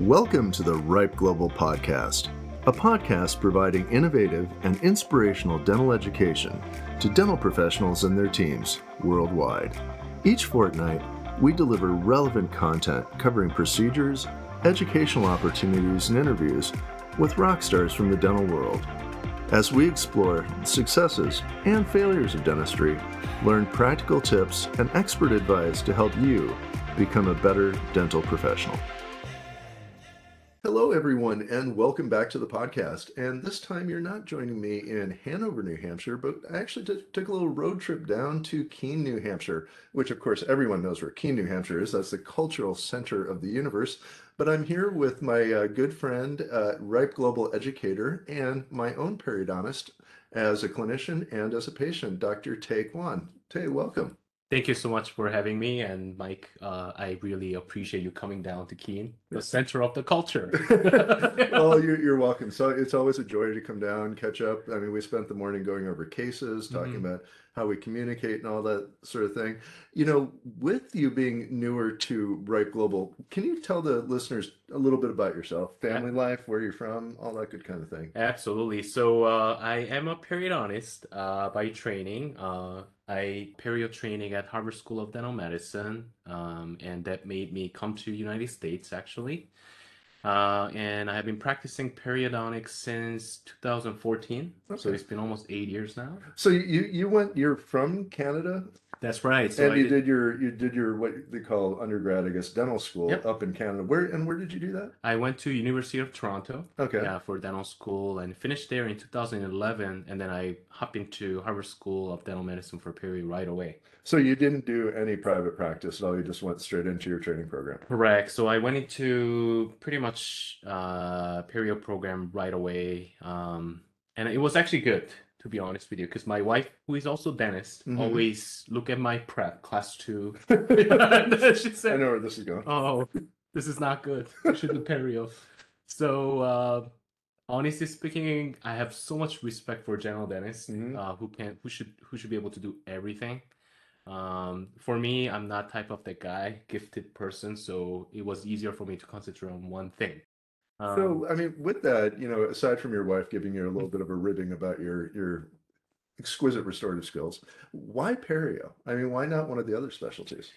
Welcome to the Ripe Global Podcast, a podcast providing innovative and inspirational dental education to dental professionals and their teams worldwide. Each fortnight, we deliver relevant content covering procedures, educational opportunities, and interviews with rock stars from the dental world. As we explore successes and failures of dentistry, learn practical tips and expert advice to help you become a better dental professional. Hello, everyone, and welcome back to the podcast. And this time you're not joining me in Hanover, New Hampshire, but I actually t- took a little road trip down to Keene, New Hampshire, which, of course, everyone knows where Keene, New Hampshire is. That's the cultural center of the universe. But I'm here with my uh, good friend, uh, Ripe Global Educator, and my own periodontist as a clinician and as a patient, Dr. Tay Kwan. Tay, welcome. Thank you so much for having me. And Mike, uh, I really appreciate you coming down to Keene, the center of the culture. well, you're, you're welcome. So it's always a joy to come down, catch up. I mean, we spent the morning going over cases, talking mm-hmm. about how we communicate and all that sort of thing. You know, with you being newer to Ripe Global, can you tell the listeners a little bit about yourself, family yeah. life, where you're from, all that good kind of thing? Absolutely. So uh, I am a periodontist uh, by training. I perio training at Harvard School of Dental Medicine, um, and that made me come to United States actually. Uh, and I have been practicing periodontics since 2014. Okay. So it's been almost eight years now. So you you went you're from Canada that's right. So and I you did, did, your you did your what they call undergrad, I guess, dental school yep. up in Canada. Where and where did you do that? I went to University of Toronto. Okay. Yeah, for dental school and finished there in 2011, and then I hopped into Harvard School of Dental Medicine for perio right away. So you didn't do any private practice at all. You just went straight into your training program. Correct. So I went into pretty much uh, perio program right away, um, and it was actually good to be honest with you, because my wife, who is also dentist, mm-hmm. always look at my prep class two. she said, "I know where this is going." Oh, this is not good. Should do perio. So, uh, honestly speaking, I have so much respect for general dentists mm-hmm. uh, who can, who should, who should be able to do everything. Um, for me, I'm not type of the guy, gifted person, so it was easier for me to concentrate on one thing. Um, so, I mean, with that, you know, aside from your wife giving you a little bit of a ribbing about your your exquisite restorative skills, why perio? I mean, why not one of the other specialties?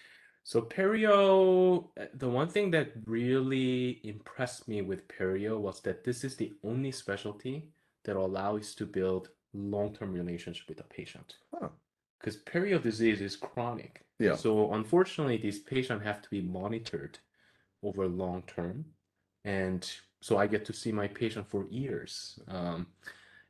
So perio, uh, the one thing that really impressed me with perio was that this is the only specialty that allows to build long-term relationship with a patient. Because huh. perio disease is chronic. Yeah. So unfortunately, these patients have to be monitored over long term, and so I get to see my patient for years um,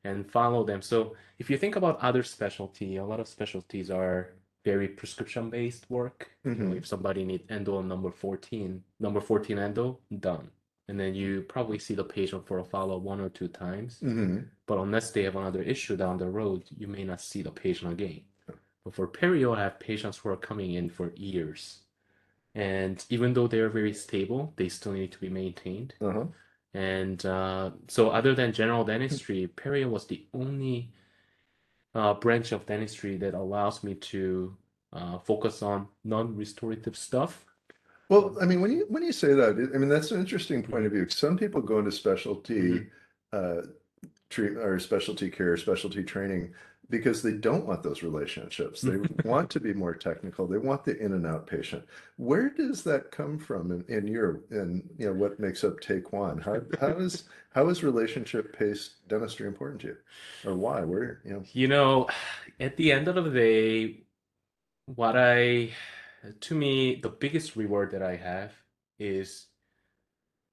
and follow them. So if you think about other specialty, a lot of specialties are very prescription based work. Mm-hmm. You know, mm-hmm. if somebody needs endo number 14, number 14 endo, done. And then you probably see the patient for a follow one or two times. Mm-hmm. But unless they have another issue down the road, you may not see the patient again. But for perio, I have patients who are coming in for years. And even though they're very stable, they still need to be maintained. Uh-huh. And uh, so, other than general dentistry, perio was the only uh, branch of dentistry that allows me to uh, focus on non-restorative stuff. Well, I mean, when you when you say that, I mean that's an interesting point of view. Some people go into specialty mm-hmm. uh, treat or specialty care, specialty training because they don't want those relationships. They want to be more technical. They want the in and out patient. Where does that come from in, in your in you know what makes up Tay Kwan? How how is how is relationship based dentistry important to you, or why? Where you know? You know, at the end of the day, what I to me the biggest reward that I have is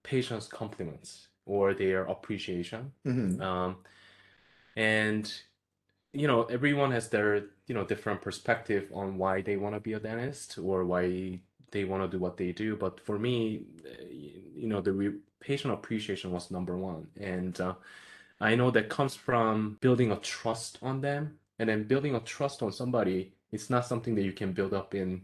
patients' compliments or their appreciation. Mm-hmm. Um, and you know everyone has their you know different perspective on why they want to be a dentist or why they want to do what they do. But for me you know the re- patient appreciation was number one. And uh, i know that comes from building a trust on them. And then building a trust on somebody it's not something that you can build up in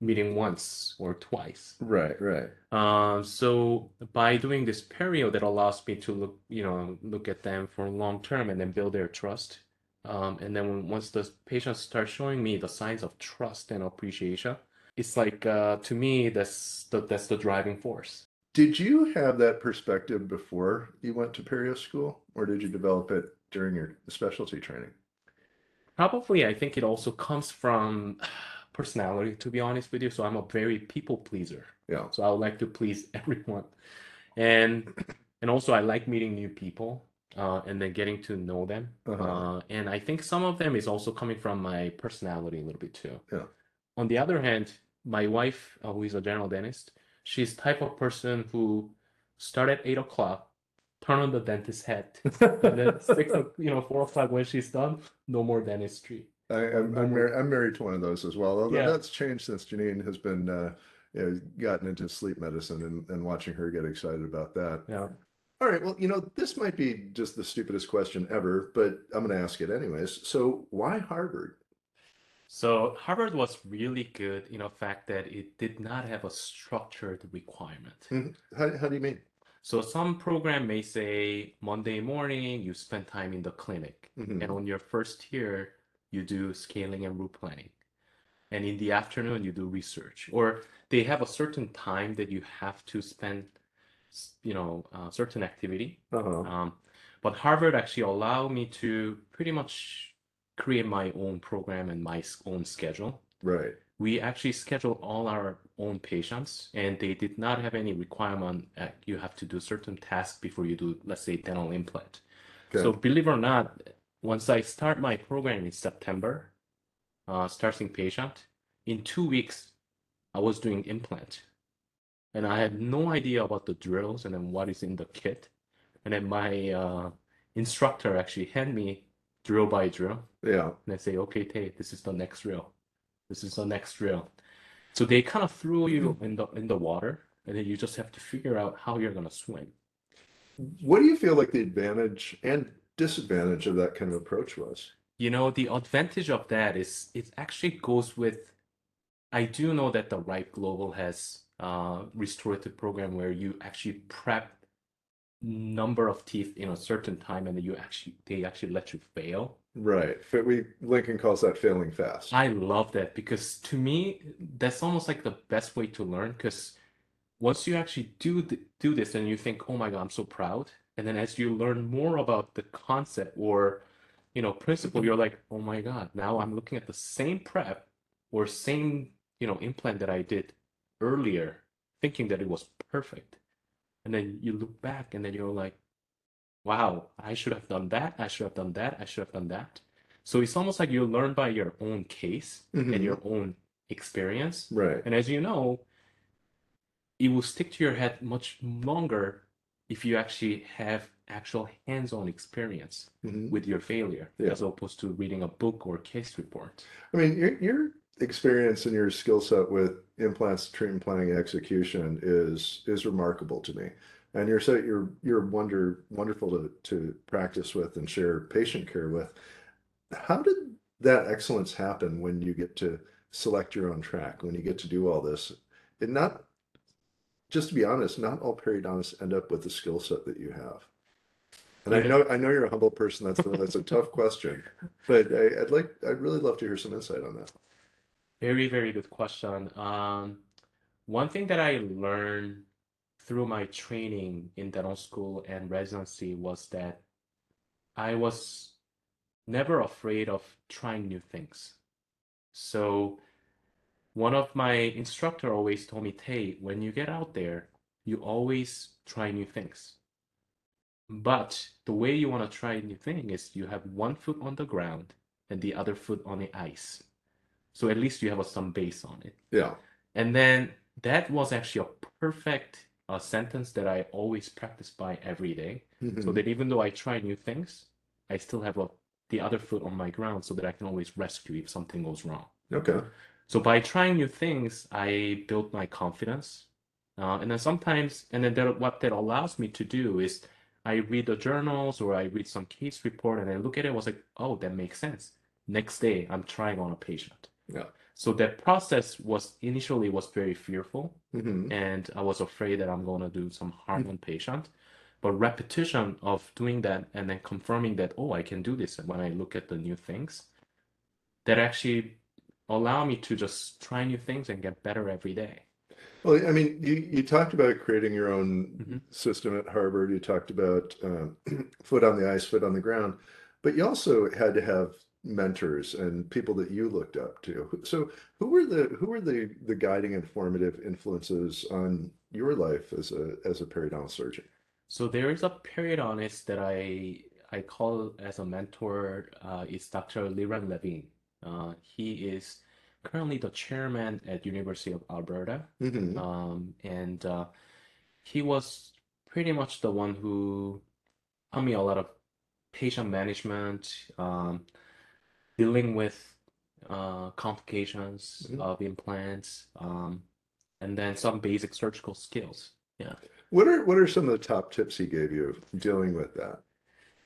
meeting once or twice. Right right. Uh, so by doing this perio that allows me to look you know look at them for long term and then build their trust um, and then once the patient starts showing me the signs of trust and appreciation, it's like uh, to me that's the that's the driving force. Did you have that perspective before you went to perio school, or did you develop it during your specialty training? Probably, I think it also comes from personality, to be honest with you. So I'm a very people pleaser. Yeah. So I would like to please everyone. And and also I like meeting new people uh, and then getting to know them. Uh-huh. Uh, and I think some of them is also coming from my personality a little bit too. Yeah. On the other hand, my wife, uh, who is a general dentist, she's type of person who start at eight o'clock, turn on the dentist hat, and then six, you know, four o'clock when she's done, no more dentistry. I, I'm I'm, mar- I'm married to one of those as well. Although Yeah. that's changed since Janine has been uh, you know, gotten into sleep medicine and, and watching her get excited about that. Yeah. All right. Well, you know, this might be just the stupidest question ever, but I'm going to ask it anyways. So, why Harvard? So Harvard was really good in the fact that it did not have a structured requirement. Mhm. How, how do you mean? So some program may say Monday morning you spend time in the clinic, Mhm. and on your first year you do scaling and root planing, and in the afternoon you do research, or they have a certain time that you have to spend, you know, uh, certain activity. Uh-huh. Um, but Harvard actually allowed me to pretty much create my own program and my own schedule. Right. We actually schedule all our own patients, and they did not have any requirement that you have to do certain tasks before you do, let's say, dental implant. Okay. So believe it or not, once I start my program in September, uh, starting patient, in two weeks, I was doing implant. And I had no idea about the drills and then what is in the kit. And then my uh, instructor actually hand me drill by drill. yeah. And I say, okay, Tay, this is the next drill. This is the next drill. So they kind of throw you in the in the water, and then you just have to figure out how you're gonna swim. What do you feel like the advantage and disadvantage of that kind of approach was? You know, the advantage of that is it actually goes with, I do know that the Ripe Global has uh restorative program where you actually prep number of teeth in a certain time and then you actually they actually let you fail. Right. We Lincoln calls that failing fast. I love that because to me, that's almost like the best way to learn because once you actually do th do this and you think, oh my God, I'm so proud. And then as you learn more about the concept or, you know, principle, you're like, oh my God, now I'm looking at the same prep or same, you know, implant that I did earlier, thinking that it was perfect. And then you look back and then you're like, wow, I should have done that. I should have done that. I should have done that. So it's almost like you learn by your own case Mhm. and your own experience. Right. And as you know, it will stick to your head much longer if you actually have actual hands-on experience Mhm. with your failure Yeah. as opposed to reading a book or case report. I mean, your your experience and your skill set with implants, treatment planning, execution is is remarkable to me. And you're so you're you're wonder wonderful to to practice with and share patient care with. How did that excellence happen when you get to select your own track, when you get to do all this? And not just to be honest, not all periodontists end up with the skill set that you have. And I know I know you're a humble person. That's a, that's a tough question, but I, I'd like I'd really love to hear some insight on that. Very, very good question. Um, one thing that I learned through my training in dental school and residency was that I was never afraid of trying new things. So one of my instructor always told me, Tay, when you get out there, you always try new things. But the way you want to try a new thing is you have one foot on the ground and the other foot on the ice. So at least you have a, some base on it. Yeah. And then that was actually a perfect uh, sentence that I always practice by every day. So Mhm. that even though I try new things, I still have a, the other foot on my ground so that I can always rescue if something goes wrong. Okay. So by trying new things, I built my confidence. Uh, and then sometimes, and then that, what that allows me to do is I read the journals or I read some case report and I look at it, I was like, oh, that makes sense. Next day, I'm trying on a patient. Yeah. So that process was initially was very fearful hmm and I was afraid that I'm going to do some harm on patient. But repetition of doing that and then confirming that, oh, I can do this when I look at the new things, that actually allow me to just try new things and get better every day. Well, I mean, you, you talked about creating your own Mhm. system at Harvard. You talked about um, foot on the ice, foot on the ground, but you also had to have mentors and people that you looked up to. So, who were the who were the the guiding and formative influences on your life as a as a periodontal surgeon? So there is a periodontist that I I call as a mentor. Uh, is Dr. Liran Levin. Uh, he is currently the chairman at University of Alberta. hmm Um, and uh, he was pretty much the one who taught me a lot of patient management, um, dealing with uh, complications Mhm. of implants, um, and then some basic surgical skills. Yeah. What are what are some of the top tips he gave you dealing with that?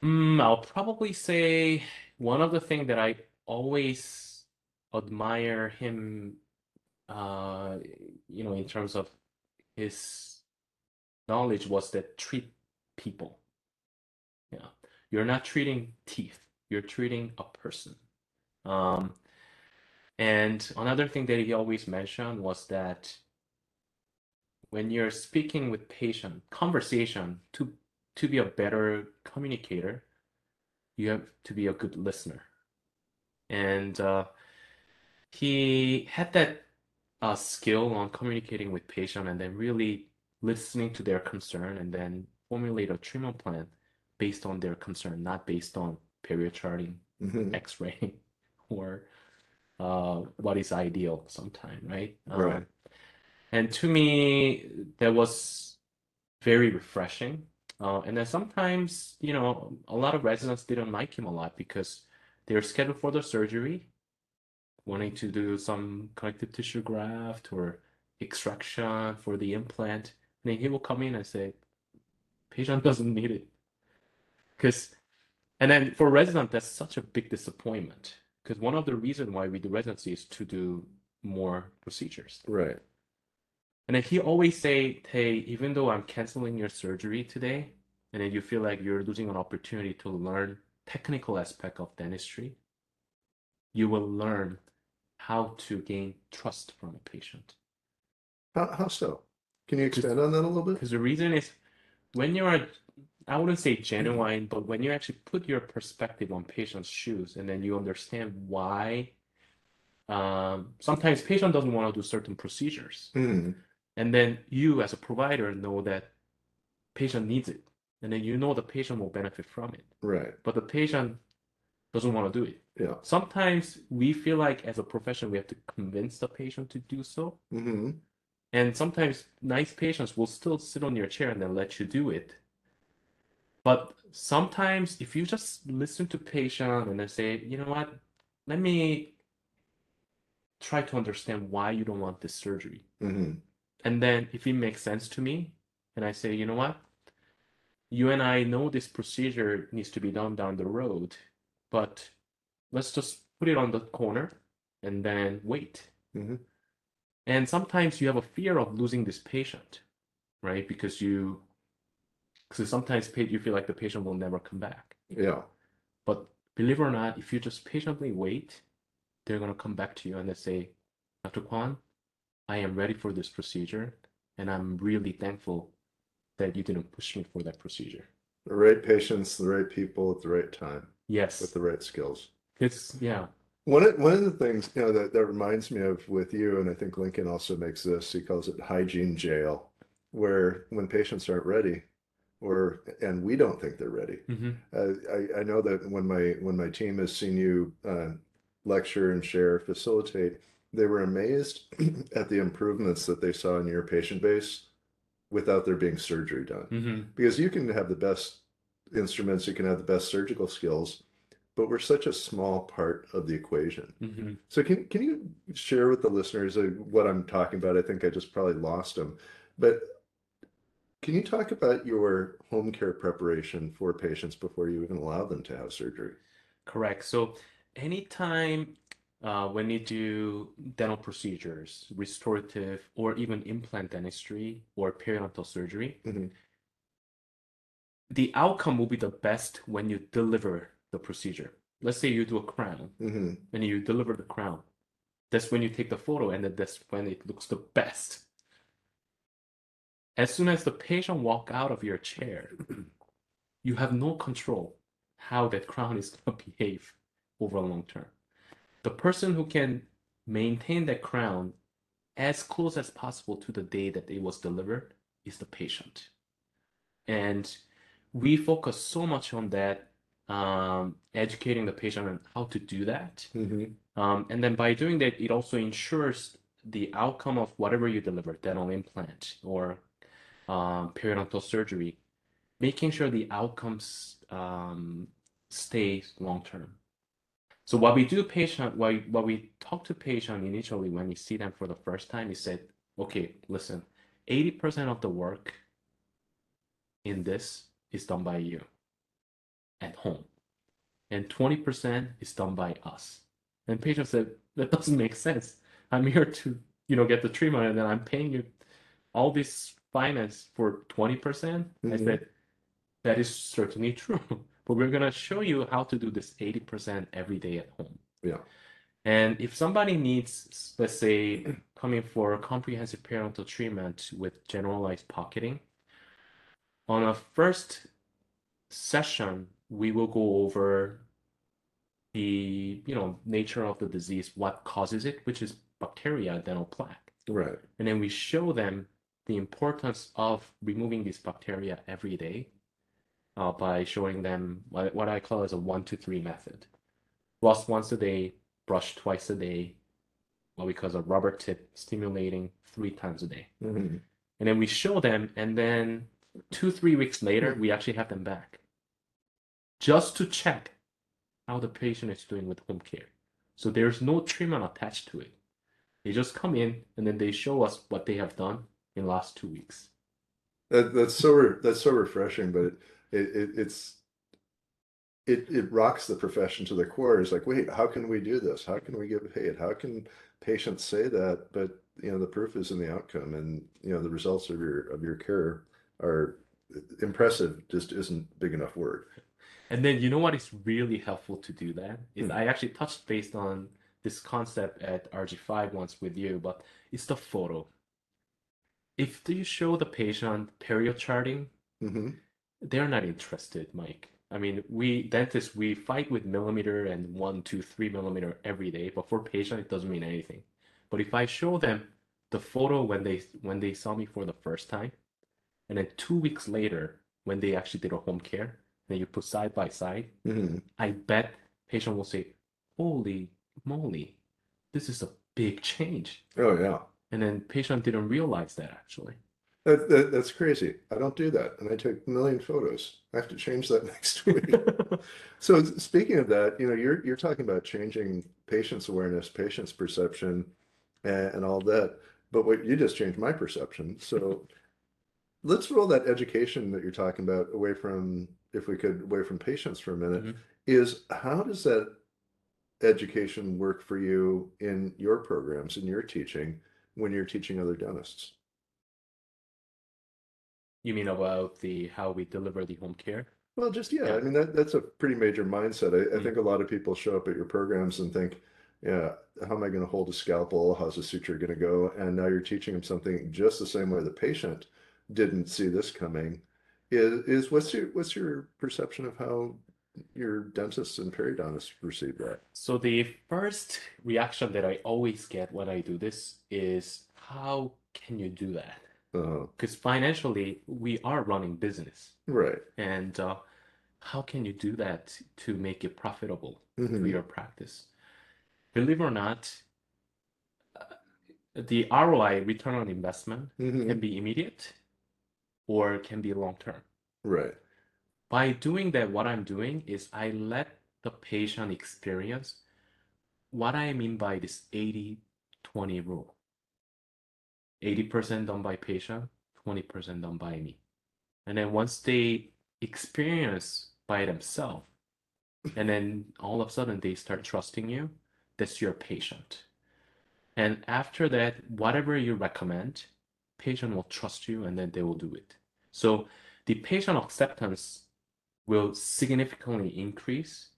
Mm, I'll probably say one of the things that I always admire him, uh, you know, in terms of his knowledge was that treat people. Yeah. You're not treating teeth, you're treating a person. Um, and another thing that he always mentioned was that when you're speaking with patient, conversation to to be a better communicator, you have to be a good listener. And uh, he had that uh, skill on communicating with patient and then really listening to their concern and then formulate a treatment plan based on their concern, not based on perio charting, hmm X-ray, or uh, what is ideal sometime, right? Right. Um, and to me, that was very refreshing. Uh, and then sometimes, you know, a lot of residents didn't like him a lot because they're scheduled for the surgery, wanting to do some connective tissue graft or extraction for the implant. And then he will come in and say, patient doesn't need it. Because, and then for resident, that's such a big disappointment. Because one of the reasons why we do residency is to do more procedures. Right. And then he always say, hey, even though I'm canceling your surgery today, and then you feel like you're losing an opportunity to learn technical aspect of dentistry, you will learn how to gain trust from a patient. How how so? Can you expand on that a little bit? Because the reason is when you're, I wouldn't say genuine, but when you actually put your perspective on patient's shoes and then you understand why um, sometimes patient doesn't want to do certain procedures. Mhm. And then you as a provider know that patient needs it. And then you know the patient will benefit from it. Right. But the patient doesn't want to do it. Yeah. Sometimes we feel like as a profession we have to convince the patient to do so. hmm And sometimes nice patients will still sit on your chair and then let you do it. But sometimes if you just listen to patient and then say, you know what, let me try to understand why you don't want this surgery. hmm And then if it makes sense to me, and I say, you know what, you and I know this procedure needs to be done down the road, but let's just put it on the corner and then wait. hmm And sometimes you have a fear of losing this patient, right? Because you, because sometimes pa- you feel like the patient will never come back. Yeah. But believe it or not, if you just patiently wait, they're gonna come back to you and they say, Dr. Kwan, I am ready for this procedure, and I'm really thankful that you didn't push me for that procedure. The right patients, the right people at the right time Yes, with the right skills. it's yeah. One of, one of the things, you know, that, that reminds me of with you, and I think Lincoln also makes this, he calls it hygiene jail, where when patients aren't ready, or and we don't think they're ready. hmm Uh, I, I know that when my when my team has seen you uh, lecture and share, facilitate, they were amazed at the improvements that they saw in your patient base without there being surgery done. hmm Because you can have the best instruments, you can have the best surgical skills, but we're such a small part of the equation. hmm So can can you share with the listeners uh, what I'm talking about? I think I just probably lost them, but can you talk about your home care preparation for patients before you even allow them to have surgery? Correct. So anytime uh, when you do dental procedures, restorative, or even implant dentistry or periodontal surgery, Mhm. the outcome will be the best when you deliver the procedure. Let's say you do a crown hmm and you deliver the crown. That's when you take the photo, and that's when it looks the best. As soon as the patient walk out of your chair, you have no control how that crown is going to behave over a long term. The person who can maintain that crown as close as possible to the day that it was delivered is the patient. And we focus so much on that, um, educating the patient on how to do that. Mhm. Um, and then by doing that, it also ensures the outcome of whatever you deliver, dental implant or um, periodontal surgery, making sure the outcomes um, stay long term. So what we do patient, what, what we talk to patient initially when we see them for the first time is said, okay, listen, 80% of the work in this is done by you at home. And 20% is done by us. And patient said, that doesn't make sense. I'm here to, you know, get the treatment and then I'm paying you all this finance for 20%. percent I Mhm. said, that is certainly true. But we're gonna show you how to do this 80% every day at home. Yeah. And if somebody needs, let's say, coming for a comprehensive parental treatment with generalized pocketing, on a first session, we will go over the, you know, nature of the disease, what causes it, which is bacteria, dental plaque. Right. And then we show them the importance of removing these bacteria every day uh, by showing them what, what I call as a one to three method. Floss once a day, brush twice a day, what we call a rubber tip stimulating three times a day. Mhm. And then we show them, and then two, three weeks later, we actually have them back just to check how the patient is doing with home care. So there's no treatment attached to it. They just come in and then they show us what they have done in the last two weeks. That that's so re- that's so refreshing, but it, it, it it's it it rocks the profession to the core. It's like, wait, how can we do this? How can we get paid? How can patients say that? But you know, the proof is in the outcome, and you know, the results of your of your care are impressive. Just isn't big enough word. And then you know what is really helpful to do that is Hmm. I actually touched based on this concept at RG5 once with you, but it's the photo. If you show the patient perio charting, hmm they're not interested, Mike. I mean, we dentists we fight with millimeter and one, two, three millimeter every day, but for patient it doesn't mean anything. But if I show them the photo when they when they saw me for the first time, and then two weeks later when they actually did a home care, then you put side by side, hmm I bet patient will say, "Holy moly, this is a big change." Oh yeah, And then patient didn't realize that actually. that, that that's crazy. I don't do that, and I take a million photos. I have to change that next week. So speaking of that, you know, you're you're talking about changing patients' awareness, patients' perception, and, and all that. But what you just changed my perception. So let's roll that education that you're talking about away from, if we could, away from patients for a minute. Mhm. Is how does that education work for you in your programs, in your teaching, when you're teaching other dentists? You mean about the how we deliver the home care? Well, just yeah, Yeah. I mean that that's a pretty major mindset. I, I Mm. think a lot of people show up at your programs and think, yeah, how am I going to hold a scalpel? How's the suture going to go? And now you're teaching them something just the same way the patient didn't see this coming. Is is what's your what's your perception of how your dentists and periodontists receive that? So the first reaction that I always get when I do this is, how can you do that? Uh, Because financially, we are running business, right. and uh, how can you do that to make it profitable for Mhm. your practice? Believe it or not, uh, the ROI, return on investment, Mhm. can be immediate or can be long term. Right. By doing that, what I'm doing is I let the patient experience what I mean by this 80-20 rule. 80% done by patient, 20% done by me. And then once they experience by themselves, and then all of a sudden they start trusting you, that's your patient. And after that, whatever you recommend, patient will trust you and then they will do it. So the patient acceptance will significantly increase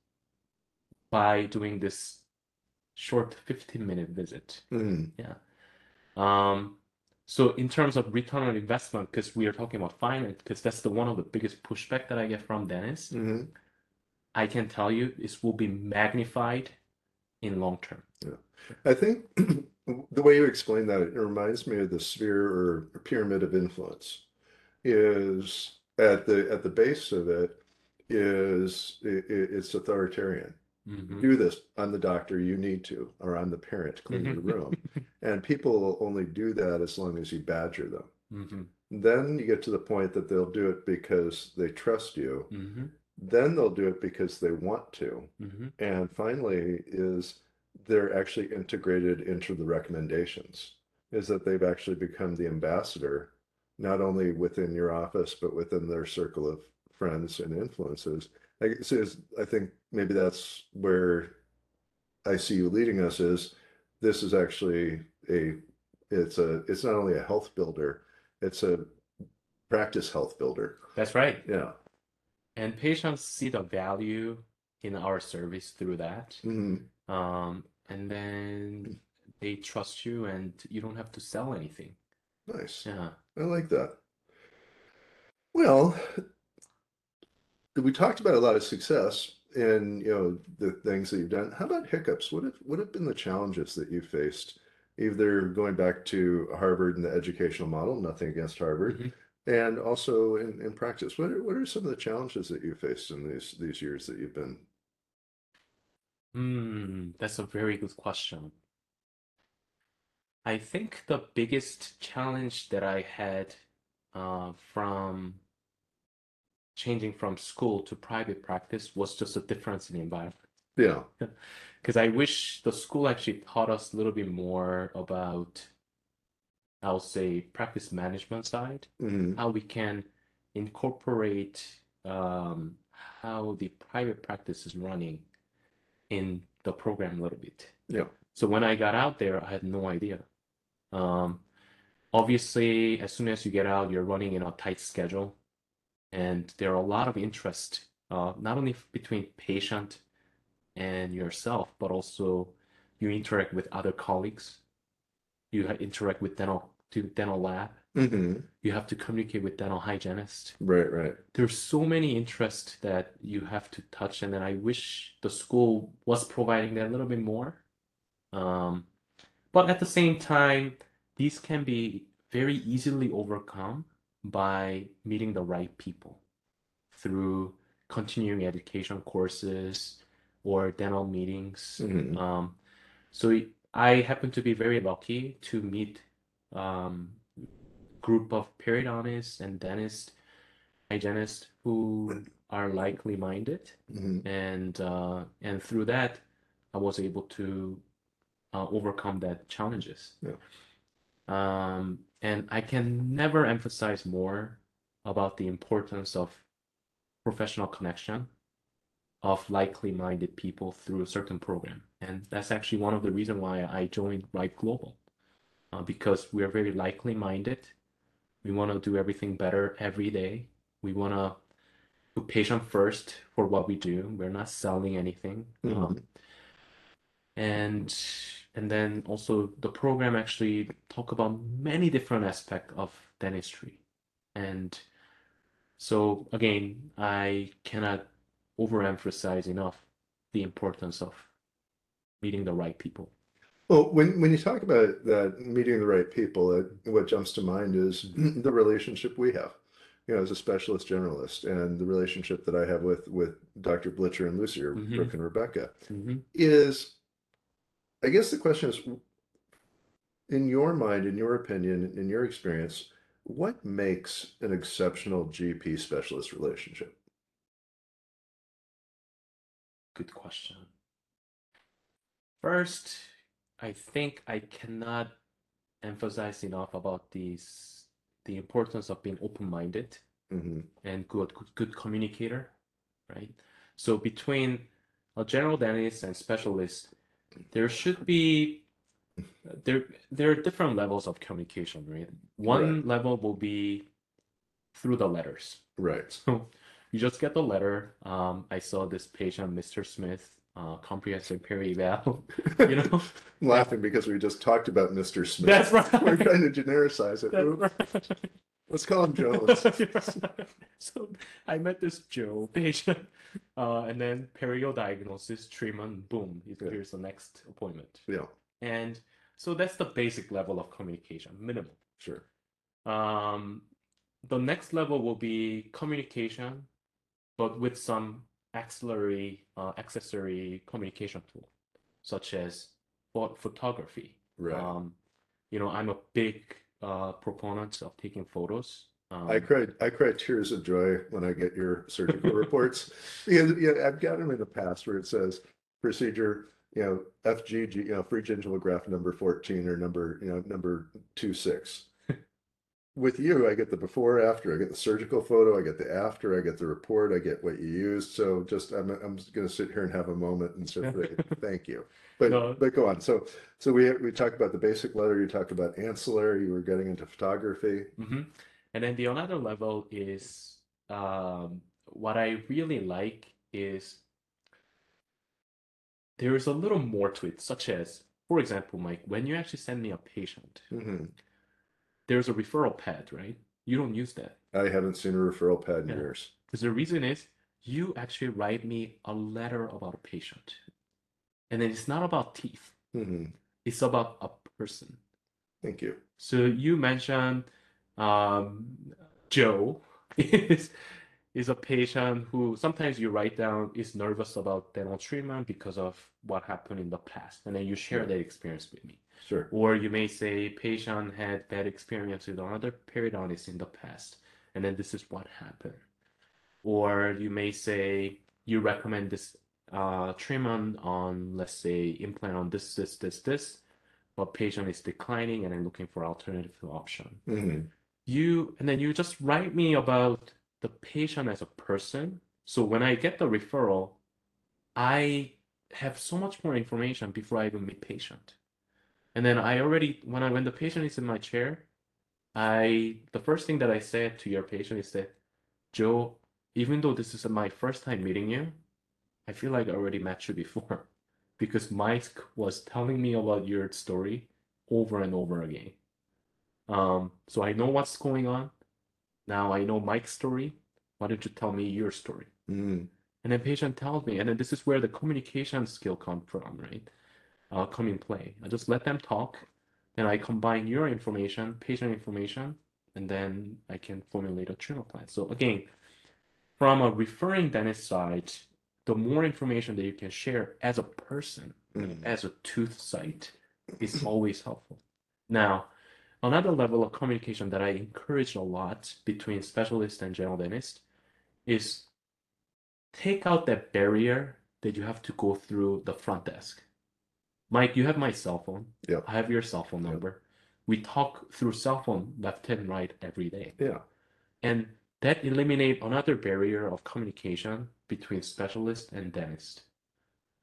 by doing this short 15 minute visit. Mhm. Yeah. Um, So in terms of return on investment, because we are talking about finance, because that's the one of the biggest pushback that I get from dentists, hmm I can tell you this will be magnified in long term. Yeah. I think the way you explain that, it reminds me of the sphere or pyramid of influence. Is at the at the base of it is i i- it's authoritarian. Mhm. Do this. I'm the doctor. You need to, or I'm the parent. Clean your room. And people will only do that as long as you badger them. Mhm. Then you get to the point that they'll do it because they trust you. Mhm. Then they'll do it because they want to. Mhm. And finally, is they're actually integrated into the recommendations, is that they've actually become the ambassador, not only within your office, but within their circle of friends and influences. I guess is, I think maybe that's where I see you leading us is this is actually a it's a it's not only a health builder, it's a practice health builder. That's right. Yeah. And patients see the value in our service through that. Mhm. Um, and then they trust you and you don't have to sell anything. Nice. Yeah. I like that. Well, we talked about a lot of success and you know the things that you've done. How about hiccups? What have what have been the challenges that you faced? Either going back to Harvard and the educational model, nothing against Harvard, Mhm. and also in, in practice. What are what are some of the challenges that you faced in these these years that you've been? Hmm, that's a very good question. I think the biggest challenge that I had uh, from changing from school to private practice was just a difference in the environment. Yeah. Because I wish the school actually taught us a little bit more about, I'll say, practice management side, hmm how we can incorporate um, how the private practice is running in the program a little bit. Yeah. So when I got out there, I had no idea. Um, obviously, as soon as you get out, you're running in a tight schedule, and there are a lot of interest, uh, not only between patient and yourself, but also you interact with other colleagues. You interact with dental to dental lab. hmm You have to communicate with dental hygienist. Right, right. There's so many interests that you have to touch, and then I wish the school was providing that a little bit more. Um, but at the same time, these can be very easily overcome by meeting the right people through continuing education courses or dental meetings. Mhm. Um, so I happen to be very lucky to meet um, group of periodontists and dentists, hygienists who are likely minded, hmm and uh, and through that, I was able to uh, overcome that challenges. Yeah. Um, and I can never emphasize more about the importance of professional connection of likely minded people through a certain program. And that's actually one of the reasons why I joined Ripe Global, uh, because we are very likely minded. We want to do everything better every day. We want to put patient first for what we do. We're not selling anything. Um, and and then also the program actually talk about many different aspects of dentistry. And so again, I cannot overemphasize enough the importance of meeting the right people. Well, when when you talk about that meeting the right people, it, what jumps to mind is the relationship we have, you know, as a specialist generalist, and the relationship that I have with with Dr. Blitcher and Lucy, or Mhm. Brooke and Rebecca, Mhm. is, I guess the question is, in your mind, in your opinion, in your experience, what makes an exceptional GP specialist relationship? Good question. First, I think I cannot emphasize enough about these the importance of being open-minded hmm and good, good good communicator, right? So between a general dentist and specialist, there should be there there are different levels of communication, right? One Right. level will be through the letters. Right. So you just get the letter. Um, I saw this patient, Mr. Smith. uh, comprehensive peri-eval, you know? Laughing because we just talked about Mr. Smith. That's right. We're trying to genericize it. That's right. Let's call him Jones. So I met this Joe patient, uh, and then perio diagnosis, treatment, boom, Yeah. here's the next appointment. Yeah, And so that's the basic level of communication, minimal. sure. Um, the next level will be communication, but with some auxiliary, uh, accessory communication tool, such as photography. Right. Um, you know, I'm a big uh, proponent of taking photos. Um, I cried, I cry tears of joy when I get your surgical reports. Because, yeah, I've got them in the past where it says procedure, you know, FGG, you know, free gingival graft number fourteen or number, you know, number two six. With you, I get the before, after, I get the surgical photo, I get the after, I get the report, I get what you used. So just, I'm, I'm just gonna sit here and have a moment and say, thank you. But, No. but go on. So, so we, we talked about the basic letter, you talked about ancillary, you were getting into photography. mhm. And then the another level is um, what I really like is there is a little more to it, such as, for example, Mike, when you actually send me a patient, hmm there's a referral pad, right? You don't use that. I haven't seen a referral pad in Yeah. years. Because the reason is you actually write me a letter about a patient. And then it's not about teeth, hmm it's about a person. Thank you. So you mentioned um, Joe is is a patient who sometimes you write down is nervous about dental treatment because of what happened in the past, and then you share that experience with me. Sure. Or you may say patient had bad experience with another periodontist in the past, and then this is what happened. Or you may say you recommend this uh, treatment on, let's say, implant on this, this, this, this, but patient is declining and then looking for alternative option. hmm You and then you just write me about the patient as a person. So when I get the referral, I have so much more information before I even meet patient. And then I already when I when the patient is in my chair, I the first thing that I said to your patient is that, Joe, even though this is my first time meeting you, I feel like I already met you before because Mike was telling me about your story over and over again. Um, so I know what's going on. Now I know Mike's story. Why don't you tell me your story? mm And the patient tells me, and then this is where the communication skill come from, right? Uh, come in play. I just let them talk, then I combine your information, patient information, and then I can formulate a treatment plan. So again, from a referring dentist side, the more information that you can share as a person, mm as a tooth site, is always helpful. Now, another level of communication that I encourage a lot between specialist and general dentist is take out that barrier that you have to go through the front desk. Mike, you have my cell phone. Yep. I have your cell phone number. We talk through cell phone left and right every day. Yeah. And that eliminate another barrier of communication between specialist and dentist.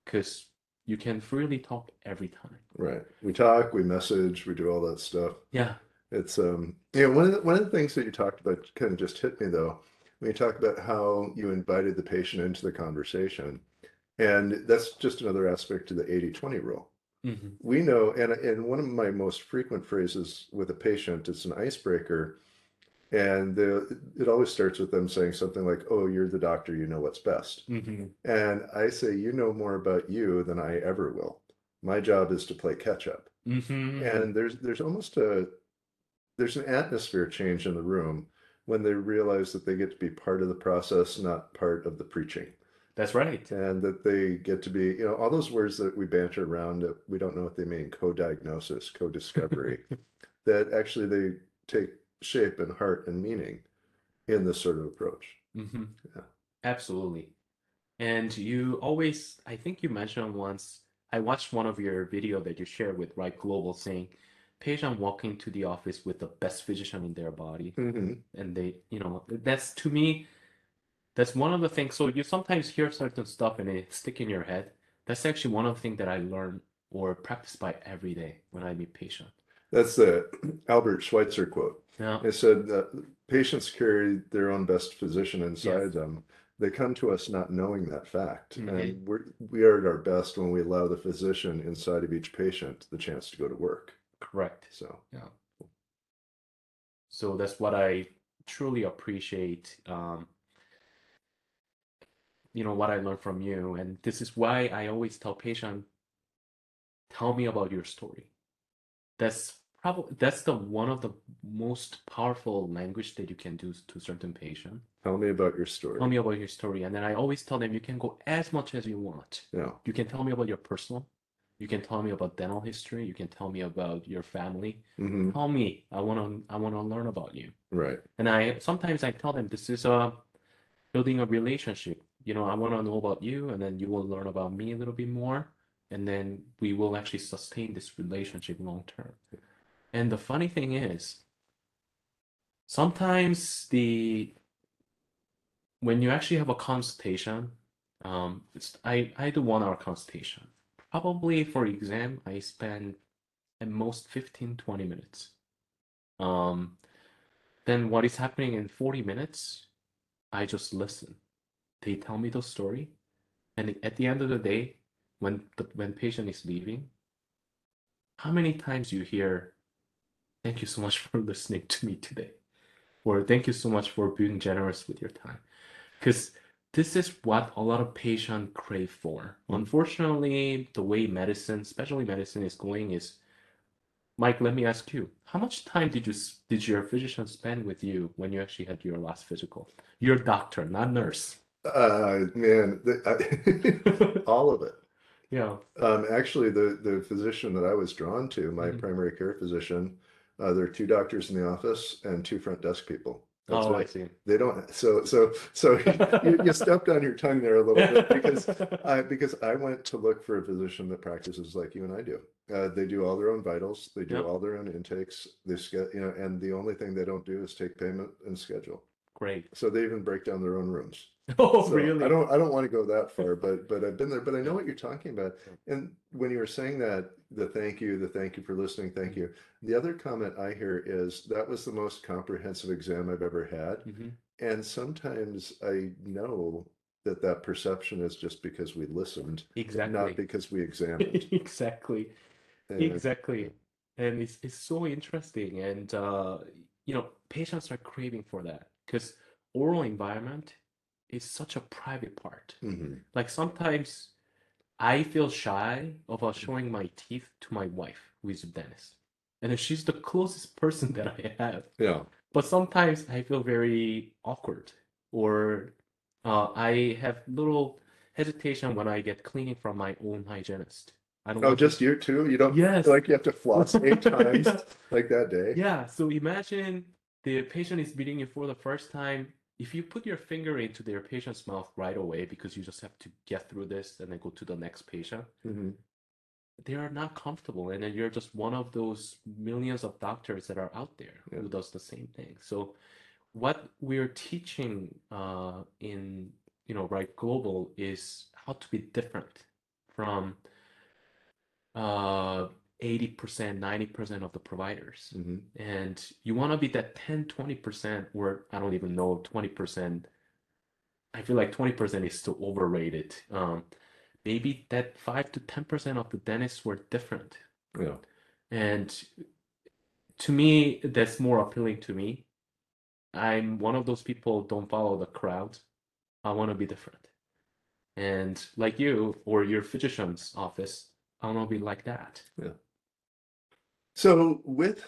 Because you can freely talk every time. Right. We talk, we message, we do all that stuff. Yeah. It's um you know one of the, one of the things that you talked about kind of just hit me though when you talk about how you invited the patient into the conversation and that's just another aspect to the 80-20 rule. Hmm We know and and one of my most frequent phrases with a patient it's an icebreaker and the, it always starts with them saying something like oh you're the doctor you know what's best. hmm And I say you know more about you than I ever will. My job is to play catch up. hmm And there's there's almost a there's an atmosphere change in the room when they realize that they get to be part of the process, not part of the preaching. That's right. And that they get to be, you know, all those words that we banter around that we don't know what they mean, co-diagnosis, co-discovery, that actually they take shape and heart and meaning in this sort of approach. hmm Yeah. Absolutely. And you always, I think you mentioned once, I watched one of your video that you shared with Ripe Global saying, patient walking to the office with the best physician in their body. Mhm. And they, you know, that's to me, that's one of the things. So you sometimes hear certain stuff and it stick in your head. That's actually one of the things that I learn or practice by every day when I meet patient. That's the Albert Schweitzer quote. Yeah. It said that patients carry their own best physician inside them, they come to us not knowing that fact. Mhm. And we're, we are at our best when we allow the physician inside of each patient the chance to go to work. Correct. So, yeah. So that's what I truly appreciate. Um, you know what I learned from you, and this is why I always tell patient, tell me about your story. That's probably that's the one of the most powerful language that you can do to certain patient. tell me about your story. Tell me about your story, and then I always tell them you can go as much as you want. Yeah. You can tell me about your personal. You can tell me about dental history. You can tell me about your family. hmm Tell me. I want to. I want to learn about you. Right. And I sometimes I tell them this is a building a relationship. You know, I want to know about you, and then you will learn about me a little bit more, and then we will actually sustain this relationship long term. And the funny thing is, sometimes the when you actually have a consultation, um, it's, I I do one hour consultation. Probably for exam, I spend at most 15, 20 minutes. Um, then what is happening in 40 minutes, I just listen. They tell me the story, and at the end of the day, when the when patient is leaving, how many times you hear, "Thank you so much for listening to me today," or "Thank you so much for being generous with your time," because this is what a lot of patients crave for. Mhm. Unfortunately, the way medicine, especially medicine, is going is Mike, let me ask you, how much time did you did your physician spend with you when you actually had your last physical? Your doctor, not nurse. Uh, man, the, I, all of it. Yeah. Um, actually, the the physician that I was drawn to, my Mhm. primary care physician, uh, there are two doctors in the office and two front desk people. That's Oh, I see. They don't. So so so you, you stepped on your tongue there a little bit because I because I went to look for a physician that practices like you and I do. Uh, they do all their own vitals. They do Yep. all their own intakes. They you know, and the only thing they don't do is take payment and schedule. Great. So they even break down their own rooms. Oh, So really? I don't I don't want to go that far, but but I've been there, but I know what you're talking about. And when you were saying that, the thank you, the thank you for listening, thank you. The other comment I hear is that was the most comprehensive exam I've ever had. Mhm. And sometimes I know that that perception is just because we listened, Exactly. not because we examined. Exactly. And- Exactly. And it's it's so interesting. And uh, you know, patients are craving for that because oral environment is such a private part. Mhm. Like sometimes I feel shy about showing my teeth to my wife, who is a dentist. And she's the closest person that I have. Yeah. But sometimes I feel very awkward, or uh, I have little hesitation when I get cleaning from my own hygienist. I don't Oh, want to- just you too? You don't Yes. like you have to floss eight times like that day? Yeah, so imagine the patient is meeting you for the first time. If you put your finger into their patient's mouth right away, because you just have to get through this and then go to the next patient, Mhm. they are not comfortable. And then you're just one of those millions of doctors that are out there Yeah. who does the same thing. So what we're teaching uh, in, you know, Ripe Global is how to be different from uh, 80%, 90% of the providers. Mhm. and you want to be that 10 20% or i don't even know 20% i feel like 20% is still overrated. Um maybe that 5 to 10% of the dentists were different. Yeah. and to me that's more appealing to me. I'm one of those people don't follow the crowd. I want to be different. And like you or your physician's office i want to be like that So with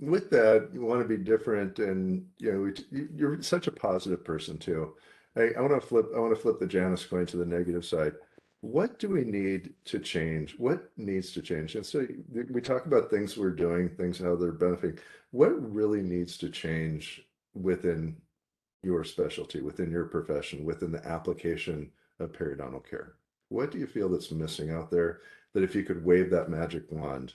with that, you want to be different, and you know, you- you're such a positive person too. I, I want to flip. I want to flip the Janus coin to the negative side. What do we need to change? What needs to change? And so we talk about things we're doing, things how they're benefiting. What really needs to change within your specialty, within your profession, within the application of periodontal care? What do you feel that's missing out there? That if you could wave that magic wand,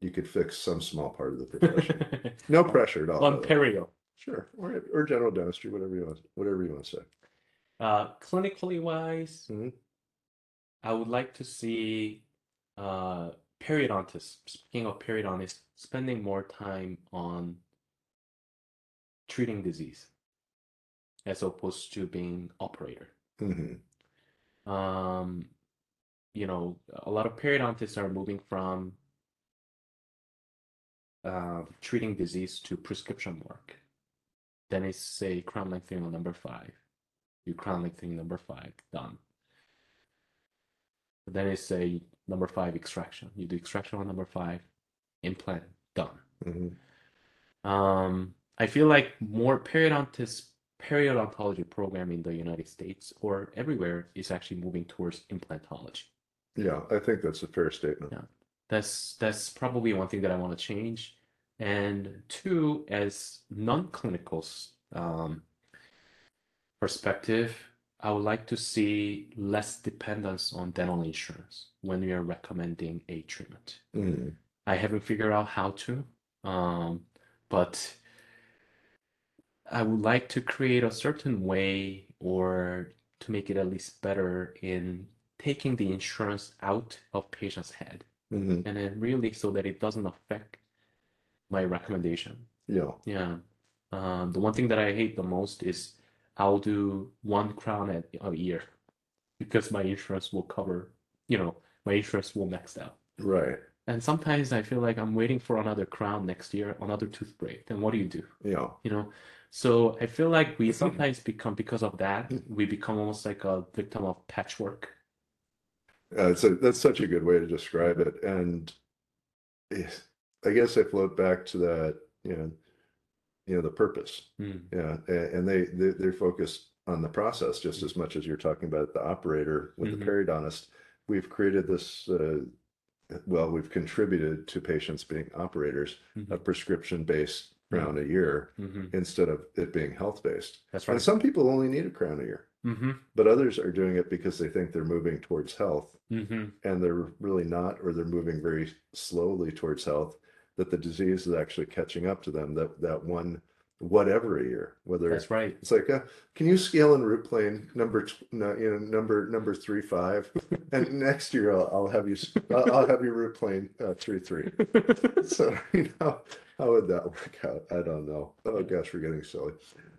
you could fix some small part of the profession. No pressure at all. by the way. Ontario. Sure. Or or general dentistry, whatever you want, whatever you want to say. Uh, clinically wise, Mhm. I would like to see uh, periodontists, speaking of periodontists, spending more time on treating disease as opposed to being operator. hmm Um, you know, a lot of periodontists are moving from uh, treating disease to prescription work. Then it's say crown lengthening number five. You crown lengthening number five, done. Then it's a number five extraction. You do extraction on number five, implant, done. hmm Um, I feel like more periodontist periodontology program in the United States or everywhere is actually moving towards implantology. Yeah, I think that's a fair statement. Yeah. That's that's probably one thing that I want to change. And two, as non-clinical um, perspective, I would like to see less dependence on dental insurance when we are recommending a treatment. hmm I haven't figured out how to, um, but I would like to create a certain way or to make it at least better in taking the insurance out of patient's head hmm and then really so that it doesn't affect my recommendation. Yeah. Yeah. Um, the one thing that I hate the most is I'll do one crown at a year because my insurance will cover, you know, my insurance will max out. Right. And sometimes I feel like I'm waiting for another crown next year, another tooth break. Then what do you do? Yeah. You know? So I feel like we sometimes become, because of that, we become almost like a victim of patchwork. Uh, a, that's such a good way to describe it. And I guess I float back to that, you know, you know, the purpose. Mm, Yeah. a- And they, they, they're focused on the process just as much as you're talking about the operator with Mhm. the periodontist. We've created this, uh, well, we've contributed to patients being operators, a mhm, prescription based crown a year mhm. instead of it being health based. That's right. And some people only need a crown a year, hmm but others are doing it because they think they're moving towards health hmm and they're really not, or they're moving very slowly towards health, that the disease is actually catching up to them, that, that one, whatever a year, whether That's right. it's like, uh, can you scale in root plane number, tw- no, you know, number, number three, five? And next year I'll, I'll have you, I'll, I'll have you root plane, uh, three, three. So, you know, how would that work out? I don't know. Oh gosh, we're getting silly.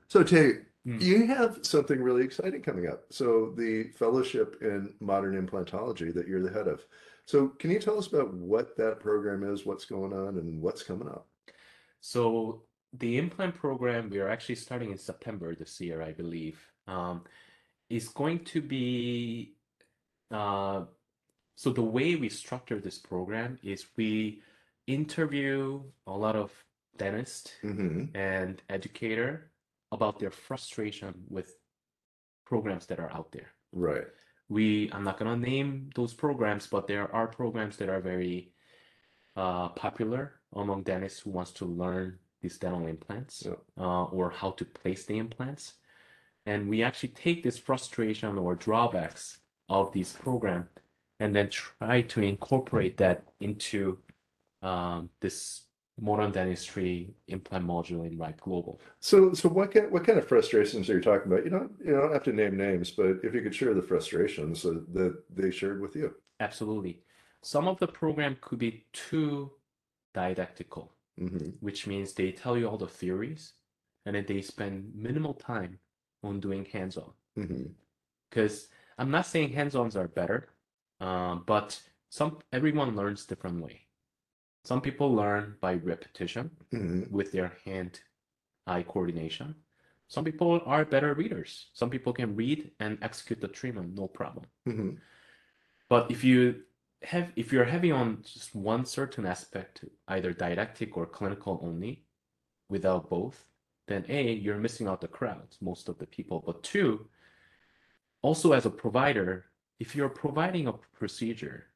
So Tay, Mm. you have something really exciting coming up. So the fellowship in modern implantology that you're the head of. So can you tell us about what that program is, what's going on and what's coming up? So the implant program, we are actually starting in September this year, I believe. Um, is going to be uh, so the way we structure this program is we interview a lot of dentists hmm and educator about their frustration with programs that are out there. Right. We, I'm not gonna name those programs, but there are programs that are very uh, popular among dentists who wants to learn these dental implants Yeah. uh, or how to place the implants. And we actually take this frustration or drawbacks of these programs and then try to incorporate that into um, this modern dentistry implant module in Ripe Global. So, so what kind, what kind of frustrations are you talking about? You don't, you don't have to name names, but if you could share the frustrations that, that they shared with you. Absolutely. Some of the program could be too didactical, hmm which means they tell you all the theories and then they spend minimal time on doing hands-on. Because I'm not saying hands-ons are better, um, but some everyone learns different way. Some people learn by repetition hmm with their hand-eye coordination. Some people are better readers. Some people can read and execute the treatment, no problem. hmm But if you have if you're heavy on just one certain aspect, either didactic or clinical only, without both, then A, you're missing out the crowds, most of the people. But two, also as a provider, if you're providing a procedure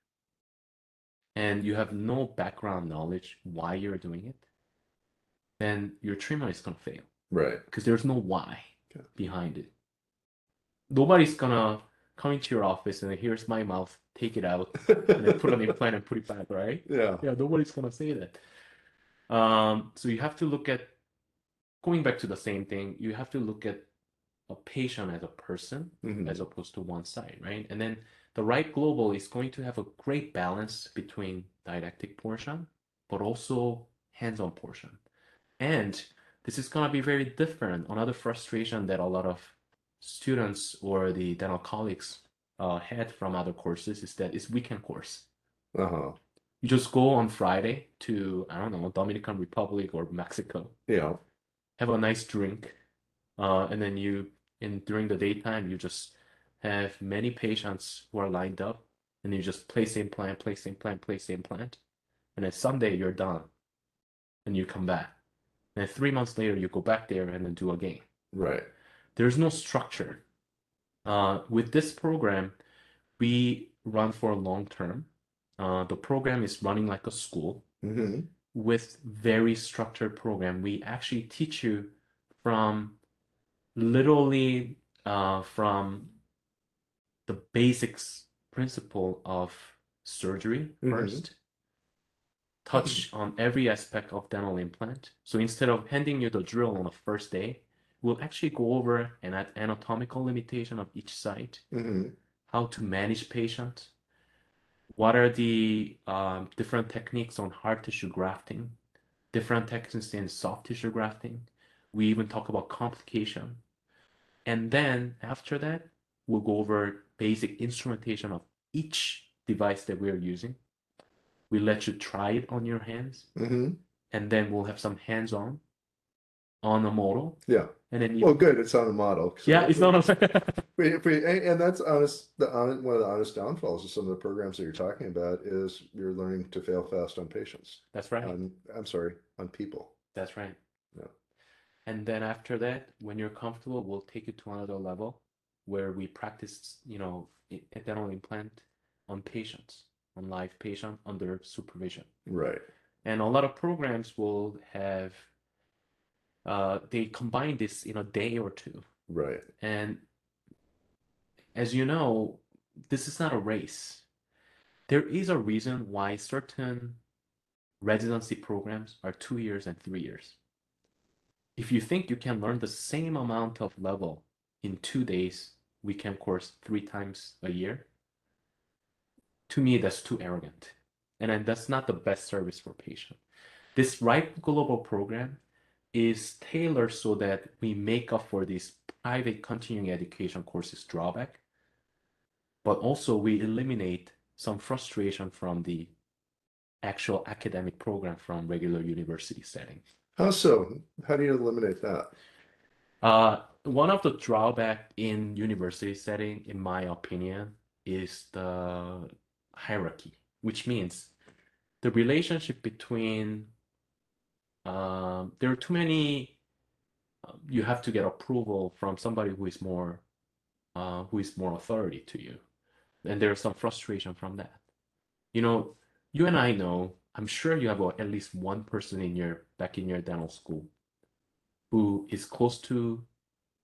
and you have no background knowledge why you're doing it, then your treatment is gonna fail Right. because there's no why Okay. behind it. Nobody's gonna come into your office and here's my mouth, take it out, and then put an implant and put it back, right? Yeah. Yeah, nobody's gonna say that. Um, so you have to look at going back to the same thing, you have to look at a patient as a person hmm as opposed to one side, right? And then the Ripe Global is going to have a great balance between didactic portion, but also hands-on portion. And this is gonna be very different. Another frustration that a lot of students or the dental colleagues uh, had from other courses is that it's weekend course. Uh-huh. You just go on Friday to, I don't know, Dominican Republic or Mexico, Yeah. have a nice drink, uh, and then you, in during the daytime, you just have many patients who are lined up, and you just place implant, place implant, place implant, and then someday you're done, and you come back. And three months later, you go back there and then do again. Right. There's no structure. Uh, with this program, we run for a long term. Uh, the program is running like a school Mm-hmm. with very structured program. We actually teach you from literally uh, from the basics principle of surgery Mhm. first, touch on every aspect of dental implant. So instead of handing you the drill on the first day, we'll actually go over an at- anatomical limitation of each site, Mm-hmm. how to manage patient, what are the um, different techniques on hard tissue grafting, different techniques in soft tissue grafting. We even talk about complication. And then after that, we'll go over basic instrumentation of each device that we're using. We let you try it on your hands, Mm-hmm. and then we'll have some hands-on on a model. Yeah. And then you, Well, good. It's on a model. So yeah, it's not a We, we, and, and that's honest. The honest, one of the honest downfalls of some of the programs that you're talking about is you're learning to fail fast on patients. That's right. On, I'm sorry, on people. That's right. Yeah. And then after that, when you're comfortable, we'll take you to another level where we practice, you know, dental implant on patients, on live patient under supervision. Right. And a lot of programs will have, uh, they combine this in a day or two. Right. And as you know, this is not a race. There is a reason why certain residency programs are two years and three years. If you think you can learn the same amount of level in two days, weekend course three times a year, to me, that's too arrogant. And then that's not the best service for patient. This Ripe Global program is tailored so that we make up for these private continuing education courses drawback, but also we eliminate some frustration from the actual academic program from regular university setting. How so? How do you eliminate that? Uh, one of the drawback in university setting, in my opinion, is the hierarchy, which means the relationship between um, there are too many. um, you have to get approval from somebody who is more, uh, who is more authority to you, and there's some frustration from that. You know, you and I know. I'm sure you have at least one person in your back in your dental school who is close to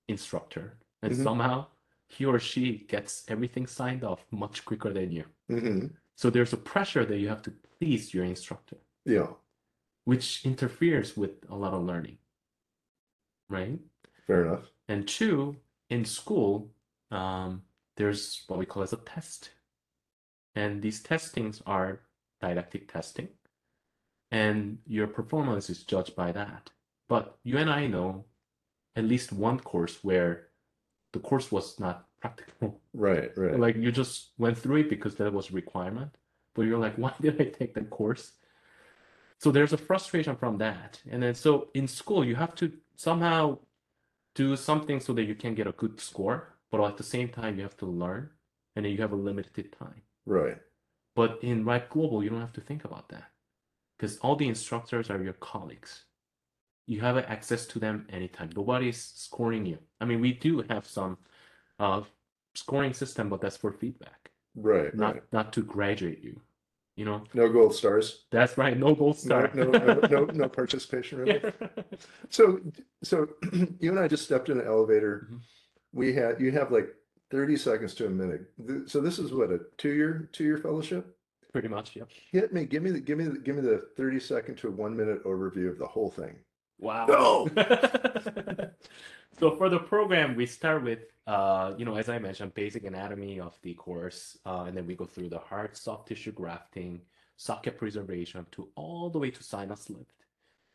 instructor and Mhm. somehow he or she gets everything signed off much quicker than you Mm-hmm. so there's a pressure that you have to please your instructor Yeah. which interferes with a lot of learning right Fair enough. and two in school um, there's what we call as a test and these testings are didactic testing and your performance is judged by that but you and i know at least one course where the course was not practical Right. Right. like you just went through it because that was a requirement but you're like why did i take that course so there's a frustration from that and then so in school you have to somehow do something so that you can get a good score but at the same time you have to learn and then you have a limited time right. but in Ripe Global, you don't have to think about that because all the instructors are your colleagues. You have access to them anytime. Nobody's scoring you. I mean, we do have some uh, scoring system, but that's for feedback, Right. not Right. not to graduate you. You know, No gold stars. that's right. No gold No, star. no, no, no, no participation. Really. Yeah. So, so you and I just stepped in an elevator. Mhm. We had you have like thirty seconds to a minute. So this is what a two year two year fellowship. Pretty much. Yep. Hit me. Give me the give me the, give me the thirty second to one minute overview of the whole thing. Wow. Go! So for the program, we start with, uh, you know, as I mentioned, basic anatomy of the course, uh, and then we go through the hard soft tissue grafting, socket preservation, to all the way to sinus lift.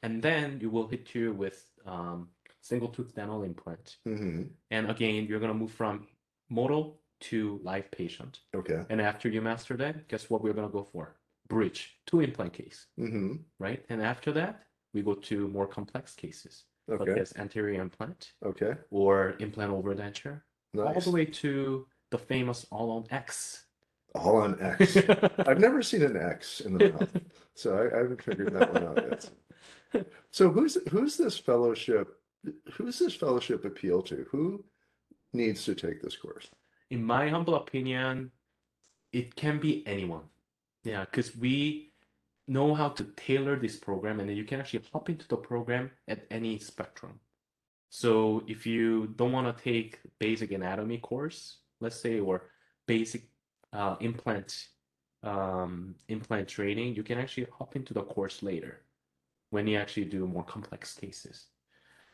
And then you will hit you with um, single tooth dental implant. hmm And again, you're gonna move from model to live patient. Okay. And after you master that, guess what we're gonna go for? Bridge, two implant case, hmm right? And after that, we go to more complex cases, such Okay. as anterior implant Okay. or implant overdenture, all Nice. the way to the famous all-on X. All on X. I've never seen an X in the mouth, so I, I haven't figured that one out yet. So who's who's this fellowship? Who's this fellowship appeal to? Who needs to take this course? In my humble opinion, it can be anyone. Yeah, because we know how to tailor this program and then you can actually hop into the program at any spectrum. So if you don't want to take basic anatomy course, let's say, or basic uh, implant um, implant training, you can actually hop into the course later when you actually do more complex cases.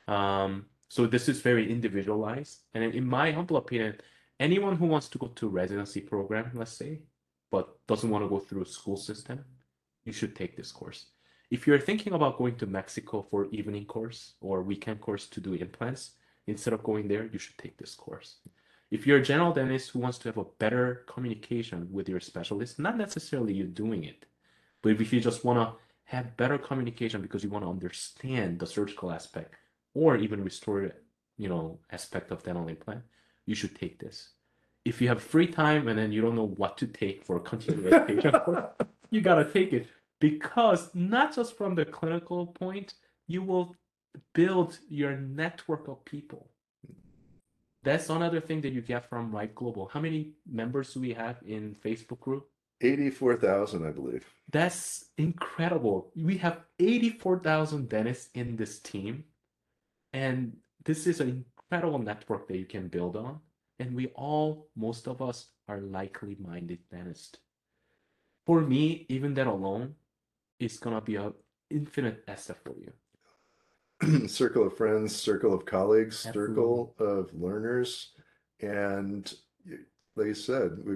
Um, so this is very individualized. And in my humble opinion, anyone who wants to go to residency program, let's say, but doesn't want to go through school system, you should take this course. If you're thinking about going to Mexico for evening course or weekend course to do implants, instead of going there, you should take this course. If you're a general dentist who wants to have a better communication with your specialist, not necessarily you doing it, but if you just want to have better communication because you want to understand the surgical aspect or even restore, you know, aspect of dental implant, you should take this. If you have free time and then you don't know what to take for a continuing education you gotta take it because not just from the clinical point, you will build your network of people. That's another thing that you get from Ripe Global. How many members do we have in Facebook group? Eighty-four thousand, I believe. That's incredible. We have 84,000 dentists in this team, and this is an incredible network that you can build on. And we all, most of us, are likely minded dentists. For me, even that alone is gonna be a infinite asset for you. circle of friends, circle of colleagues, circle of learners, and like you said, we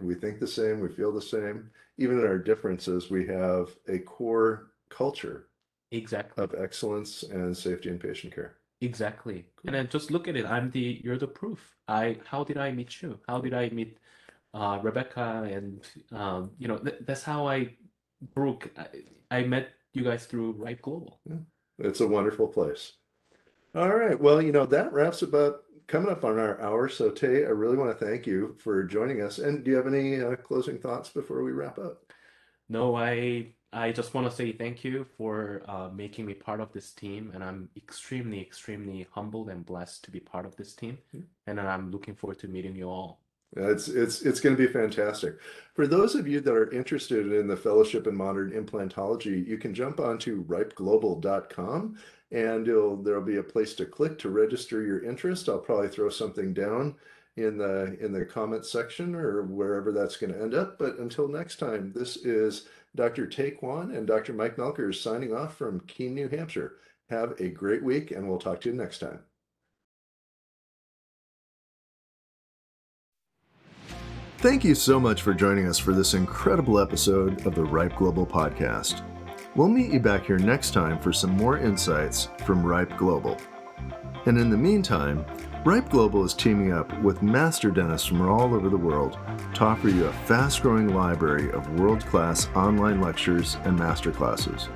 we think the same, we feel the same. Even in our differences, we have a core culture Exactly. of excellence and safety and patient care. Exactly. And then just look at it. I'm the, you're the proof. I, how did I meet you? How did I meet uh, Rebecca? And, um, you know, th that's how I, Brooke, I, I met you guys through Ripe Global. It's a wonderful place. All right. Well, you know, that wraps about coming up on our hour. So, Tay, I really want to thank you for joining us. And do you have any uh, closing thoughts before we wrap up? No, I, I just want to say thank you for uh, making me part of this team. And I'm extremely, extremely humbled and blessed to be part of this team. Yeah. And I'm looking forward to meeting you all. It's it's it's going to be fantastic. For those of you that are interested in the Fellowship in Modern Implantology, you can jump onto ripeglobal.com and there'll be a place to click to register your interest. I'll probably throw something down in the in the comments section or wherever that's going to end up. But until next time, this is Dr. Tay Kwan and Dr. Mike Melkers signing off from Keene, New Hampshire. Have a great week, and we'll talk to you next time. Thank you so much for joining us for this incredible episode of the Ripe Global Podcast. We'll meet you back here next time for some more insights from Ripe Global. And in the meantime, Ripe Global is teaming up with master dentists from all over the world to offer you a fast growing library of world class online lectures and masterclasses.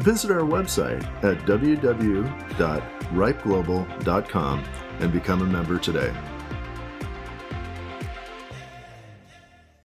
Visit our website at www.ripeglobal.com and become a member today.